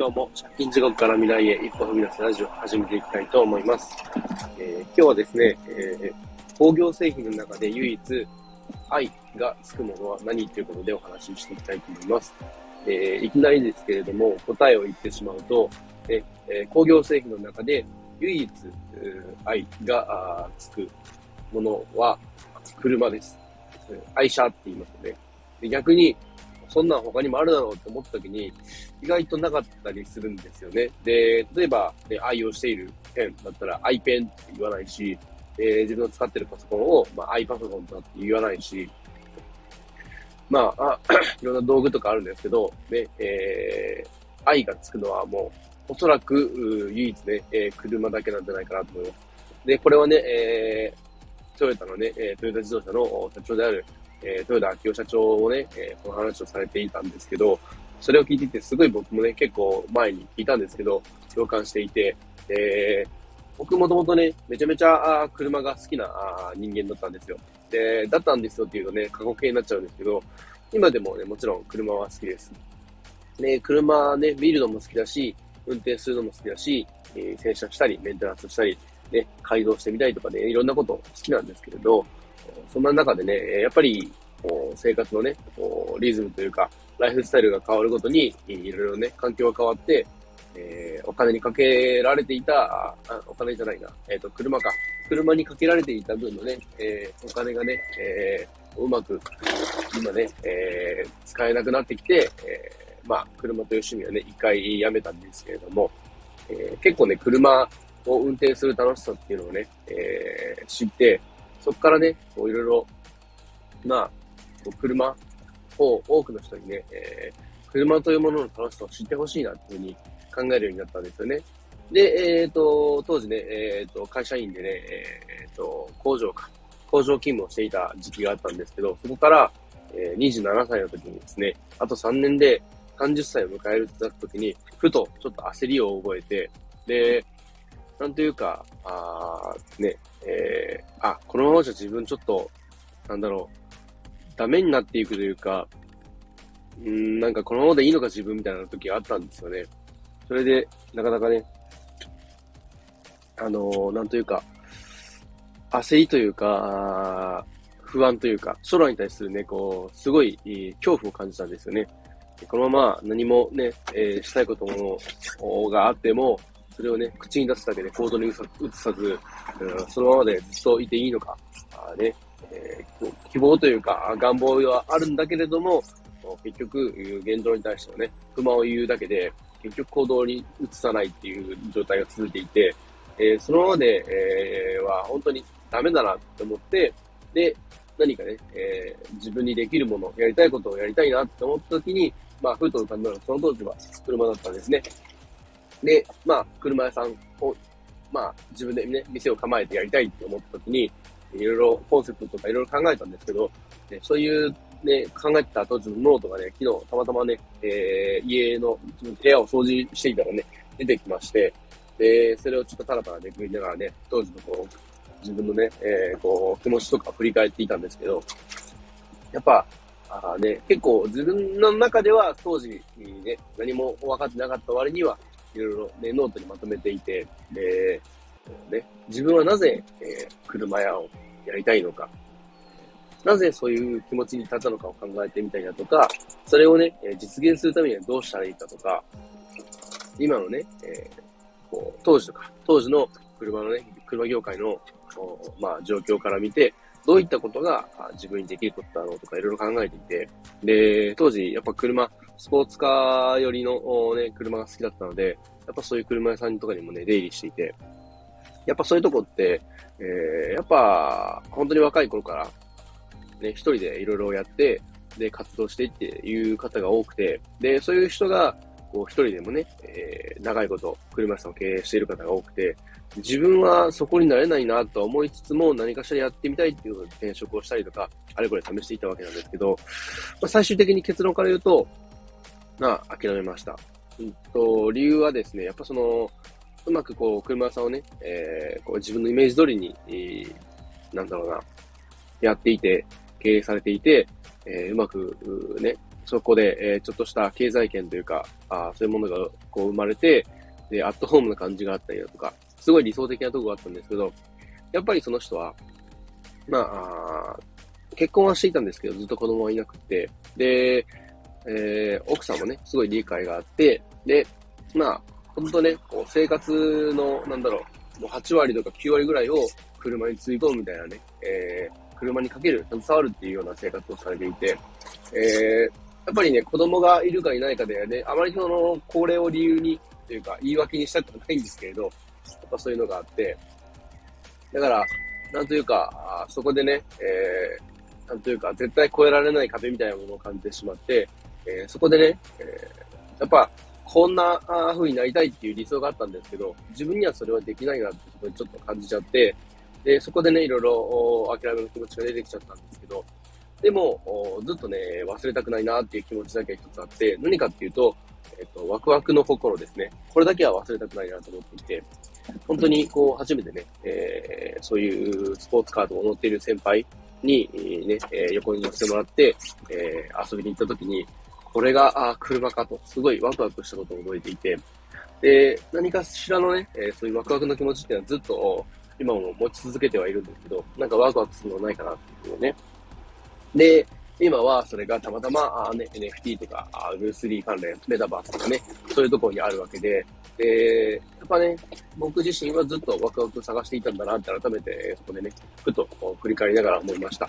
今日も借金地獄から未来へ一歩踏み出すラジオを始めていきたいと思います。えー、今日はですね、えー、工業製品の中で唯一愛がつくものは何ということでお話ししていきたいと思います。えー、いきなりですけれども、答えを言ってしまうと、えー、工業製品の中で唯一愛がつくものは車です。愛車って言いますよね。で逆に、そんな他にもあるだろうと思った時に、意外となかったりするんですよね。で、例えば、ね、愛用しているペンだったら、アイペンって言わないし、えー、自分の使ってるパソコンを、まあ、アイパソコンとかって言わないし、まあ、あ いろんな道具とかあるんですけど、ね、えー、愛がつくのはもう、おそらく、唯一ね、えー、車だけなんじゃないかなと思います。で、これはね、えー、トヨタのね、えトヨタ自動車の社長である、えー、豊田明夫社長をね、え、この話をされていたんですけど、それを聞いていて、すごい僕もね、結構前に聞いたんですけど、共感していて、えー、僕もともとね、めちゃめちゃ車が好きな人間だったんですよ。で、だったんですよっていうとね、過去形になっちゃうんですけど、今でもね、もちろん車は好きです。ね、車ね、見るのも好きだし、運転するのも好きだし、えー、洗車したり、メンテナンスしたり、ね、改造してみたりとかね、いろんなこと好きなんですけれど、そんな中でね、やっぱり、生活のね、リズムというか、ライフスタイルが変わるごとに、いろいろね、環境が変わって、えー、お金にかけられていた、あ、お金じゃないな、えっ、ー、と、車か。車にかけられていた分のね、えー、お金がね、え、うまく、今ね、え、使えなくなってきて、え、まあ、車という趣味はね、一回やめたんですけれども、え、結構ね、車を運転する楽しさっていうのをね、えー、知って、そこからね、こういろいろ、まあ、こう車を多くの人にね、えー、車というものの楽しさを知ってほしいなっていうふうに考えるようになったんですよね。で、えっ、ー、と、当時ね、えっ、ー、と、会社員でね、えっ、と、工場か、工場勤務をしていた時期があったんですけど、そこから、え27歳の時にですね、あと3年で30歳を迎えるってなった時に、ふとちょっと焦りを覚えて、で、なんというか、あね、えー、あ、このままじゃ自分ちょっと、なんだろう、ダメになっていくというか、うん、なんかこのままでいいのか自分みたいな時があったんですよね。それで、なかなかね、あのー、なんというか、焦りというか、不安というか、将来に対するね、こう、すごい恐怖を感じたんですよね。このまま何もね、えー、したいこともがあっても、それをね、口に出すだけで行動に移さず、うん、そのままでずっといていいのか、あね、えー、希望というか、願望はあるんだけれども、結局、現状に対してはね、不満を言うだけで、結局行動に移さないっていう状態が続いていて、えー、そのままで、えー、は本当にダメだなって思って、で、何かね、えー、自分にできるもの、やりたいことをやりたいなって思った時に、まあ、ふと浮かんだのは、その当時は車だったんですね。で、まあ、車屋さんを、まあ、自分でね、店を構えてやりたいって思った時に、いろいろコンセプトとかいろいろ考えたんですけど、ね、そういうね、考えてた当時のノートがね、昨日たまたまね、えー、家の部屋を掃除していたらね、出てきまして、で、それをちょっとパラパラめくりながらね、当時のこう、自分のね、えー、こう、気持ちとか振り返っていたんですけど、やっぱ、あね、結構自分の中では当時にね、何も分かってなかった割には、いろいろね、ノートにまとめていて、で、ね、自分はなぜ、えー、車屋をやりたいのか、なぜそういう気持ちに立ったのかを考えてみたりだとか、それをね、実現するためにはどうしたらいいかとか、今のね、えー、こう当時とか、当時の車のね、車業界の、まあ、状況から見て、どういったことが自分にできることだろうとかいろいろ考えていて、で、当時やっぱ車、スポーツカー寄りのね、車が好きだったので、やっぱそういう車屋さんとかにもね、出入りしていて、やっぱそういうとこって、えー、やっぱ本当に若い頃から、ね、一人でいろいろやって、で、活動してっていう方が多くて、で、そういう人が、こう一人でもね、えー、長いこと車屋さんを経営している方が多くて、自分はそこになれないなと思いつつも何かしらやってみたいっていうので転職をしたりとか、あれこれ試していたわけなんですけど、まあ、最終的に結論から言うと、まあ、諦めました。うんと、理由はですね、やっぱその、うまくこう、車屋さんをね、えー、こう自分のイメージ通りに、えー、なんだろうな、やっていて、経営されていて、えー、うまく、ね、そこで、えー、ちょっとした経済圏というか、あそういうものがこう生まれて、で、アットホームな感じがあったりだとか、すごい理想的なとこがあったんですけど、やっぱりその人は、まあ、結婚はしていたんですけど、ずっと子供はいなくて、で、えー、奥さんもね、すごい理解があって、で、まあ、ほんとね、こう生活の、なんだろう、もう8割とか9割ぐらいを車につい込むみたいなね、えー、車にかける、携わるっていうような生活をされていて、えー、やっぱりね、子供がいるかいないかでね、あまりその、高齢を理由に、というか、言い訳にしたくないんですけれど、やっぱそういうのがあって、だから、なんというか、そこでね、えー、なんというか、絶対越えられない壁みたいなものを感じてしまって、えー、そこでね、えー、やっぱ、こんな風になりたいっていう理想があったんですけど、自分にはそれはできないなってそこでちょっと感じちゃって、で、そこでね、いろいろ諦めの気持ちが出てきちゃったんですけど、でも、ずっとね、忘れたくないなっていう気持ちだけ一つあって、何かっていうと、えっと、ワクワクの心ですね。これだけは忘れたくないなと思っていて、本当にこう、初めてね、えー、そういうスポーツカードを乗っている先輩に、ね、えー、横に乗せてもらって、えー、遊びに行った時に、これが、あ車かと、すごいワクワクしたことを覚えていて、で、何かしらのね、え、そういうワクワクの気持ちっていうのはずっと、今も持ち続けてはいるんですけど、なんかワクワクするのないかなっていうね。で、今はそれがたまたま、ね、NFT とか Web3 関連、メタバースとかね、そういうところにあるわけで、で、やっぱね、僕自身はずっとワクワク探していたんだなって改めてそこでね、ふと振り返りながら思いました。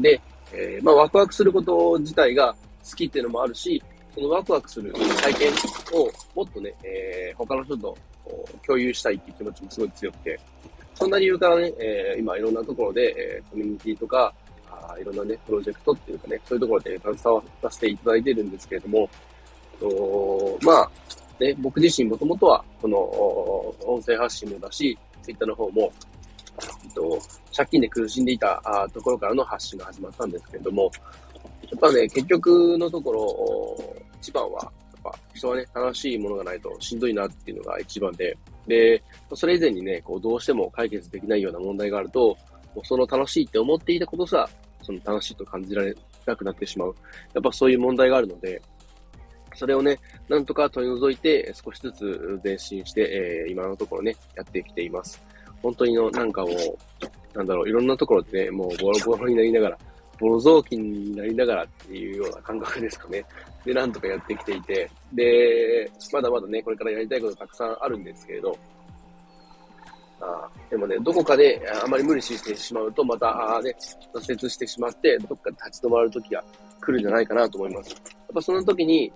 で、えー、まあワクワクすること自体が好きっていうのもあるし、そのワクワクする体験をもっとね、えー、他の人と共有したいっていう気持ちもすごい強くて、そんな理由からね、えー、今いろんなところで、えー、コミュニティとか、いろんなね、プロジェクトっていうかね、そういうところで携わらせていただいてるんですけれども、とまあ、ね、僕自身もともとは、この、音声発信もだし、ツイッターの方も、と、借金で苦しんでいたところからの発信が始まったんですけれども、やっぱね、結局のところ、一番は、やっぱ人はね、楽しいものがないとしんどいなっていうのが一番で、で、それ以前にね、こう、どうしても解決できないような問題があると、もうその楽しいって思っていたことさ、その楽しいと感じられなくなってしまう。やっぱそういう問題があるので、それをね、なんとか取り除いて少しずつ前進して、えー、今のところね、やってきています。本当にの、なんかもう、なんだろう、いろんなところでね、もうボロボロになりながら、ボロ雑巾になりながらっていうような感覚ですかね。で、なんとかやってきていて、で、まだまだね、これからやりたいことたくさんあるんですけれど、あでもね、どこかであまり無理してしまうと、また、あね、挫折してしまって、どっかで立ち止まる時が来るんじゃないかなと思います。やっぱその時に、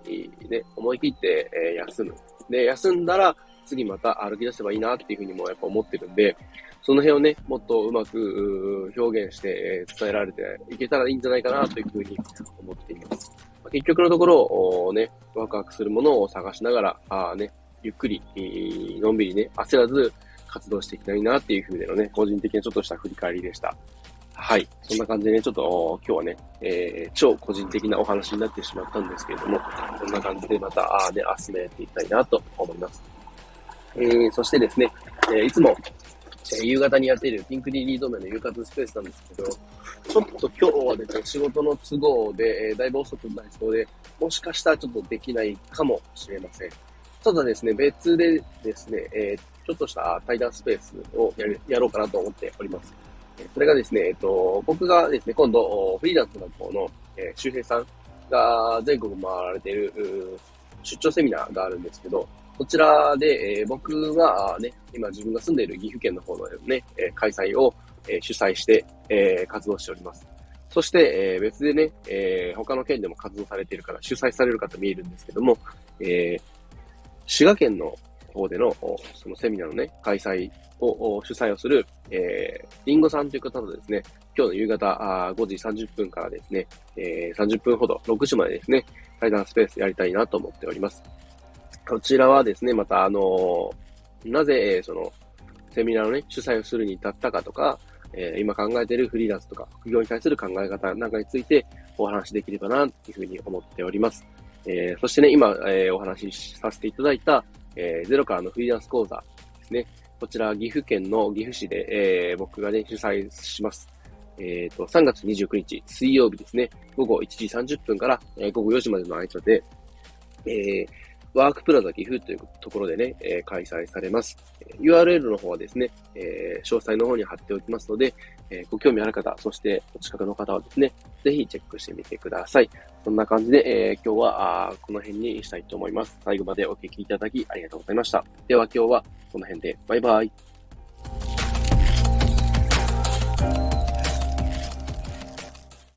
ね、思い切って、え休む。で、休んだら、次また歩き出せばいいなっていうふうにもやっぱ思ってるんで、その辺をね、もっとうまく表現してえ伝えられていけたらいいんじゃないかなというふうに思っています。結局のところ、ね、ワクワクするものを探しながら、あね、ゆっくり、のんびりね、焦らず活動していきたいなっていうふうでのね、個人的なちょっとした振り返りでした。はい。そんな感じでね、ちょっと今日はね、えー、超個人的なお話になってしまったんですけれども、こんな感じでまた、あね、明日もやっていきたいなと思います。えー、そしてですね、えー、いつも、え、夕方にやっているピンクリリードメの夕活スペースなんですけど、ちょっと今日はですね、仕事の都合で、え、だいぶ遅くなりそうで、もしかしたらちょっとできないかもしれません。ただですね、別でですね、えー、ちょっとした対談スペースをややろうかなと思っております。それがですね、えっと、僕がですね、今度、フリーランスの方の、えー、周平さんが全国回られている出張セミナーがあるんですけど、こちらで、えー、僕はね、今自分が住んでいる岐阜県の方のね、え、開催を、え、主催して、え、活動しております。そして、え、別でね、えー、他の県でも活動されているから主催される方見えるんですけども、え、滋賀県の方での、そのセミナーのね、開催を主催をする、えー、リンゴさんという方とですね、今日の夕方あ5時30分からですね、えー、30分ほど、6時までですね、対談スペースやりたいなと思っております。こちらはですね、また、あのー、なぜえ、その、セミナーのね、主催をするに至ったかとか、えー、今考えているフリーランスとか、副業に対する考え方なんかについてお話しできればな、というふうに思っております。えー、そしてね、今、えー、お話しさせていただいた、えー、ゼロからのフリーランス講座ですね。こちら、岐阜県の岐阜市で、えー、僕がね、主催します。えっ、と、3月29日水曜日ですね、午後1時30分から、えー、午後4時までの間で、えー、ワークプラザ岐阜というところでね、えー、開催されます。URL の方はですね、えー、詳細の方に貼っておきますので、えー、ご興味ある方、そしてお近くの方はですね、ぜひチェックしてみてください。そんな感じで、え、今日はあこの辺にしたいと思います。最後までお聴きいただきありがとうございました。では今日はこの辺で、バイバイ。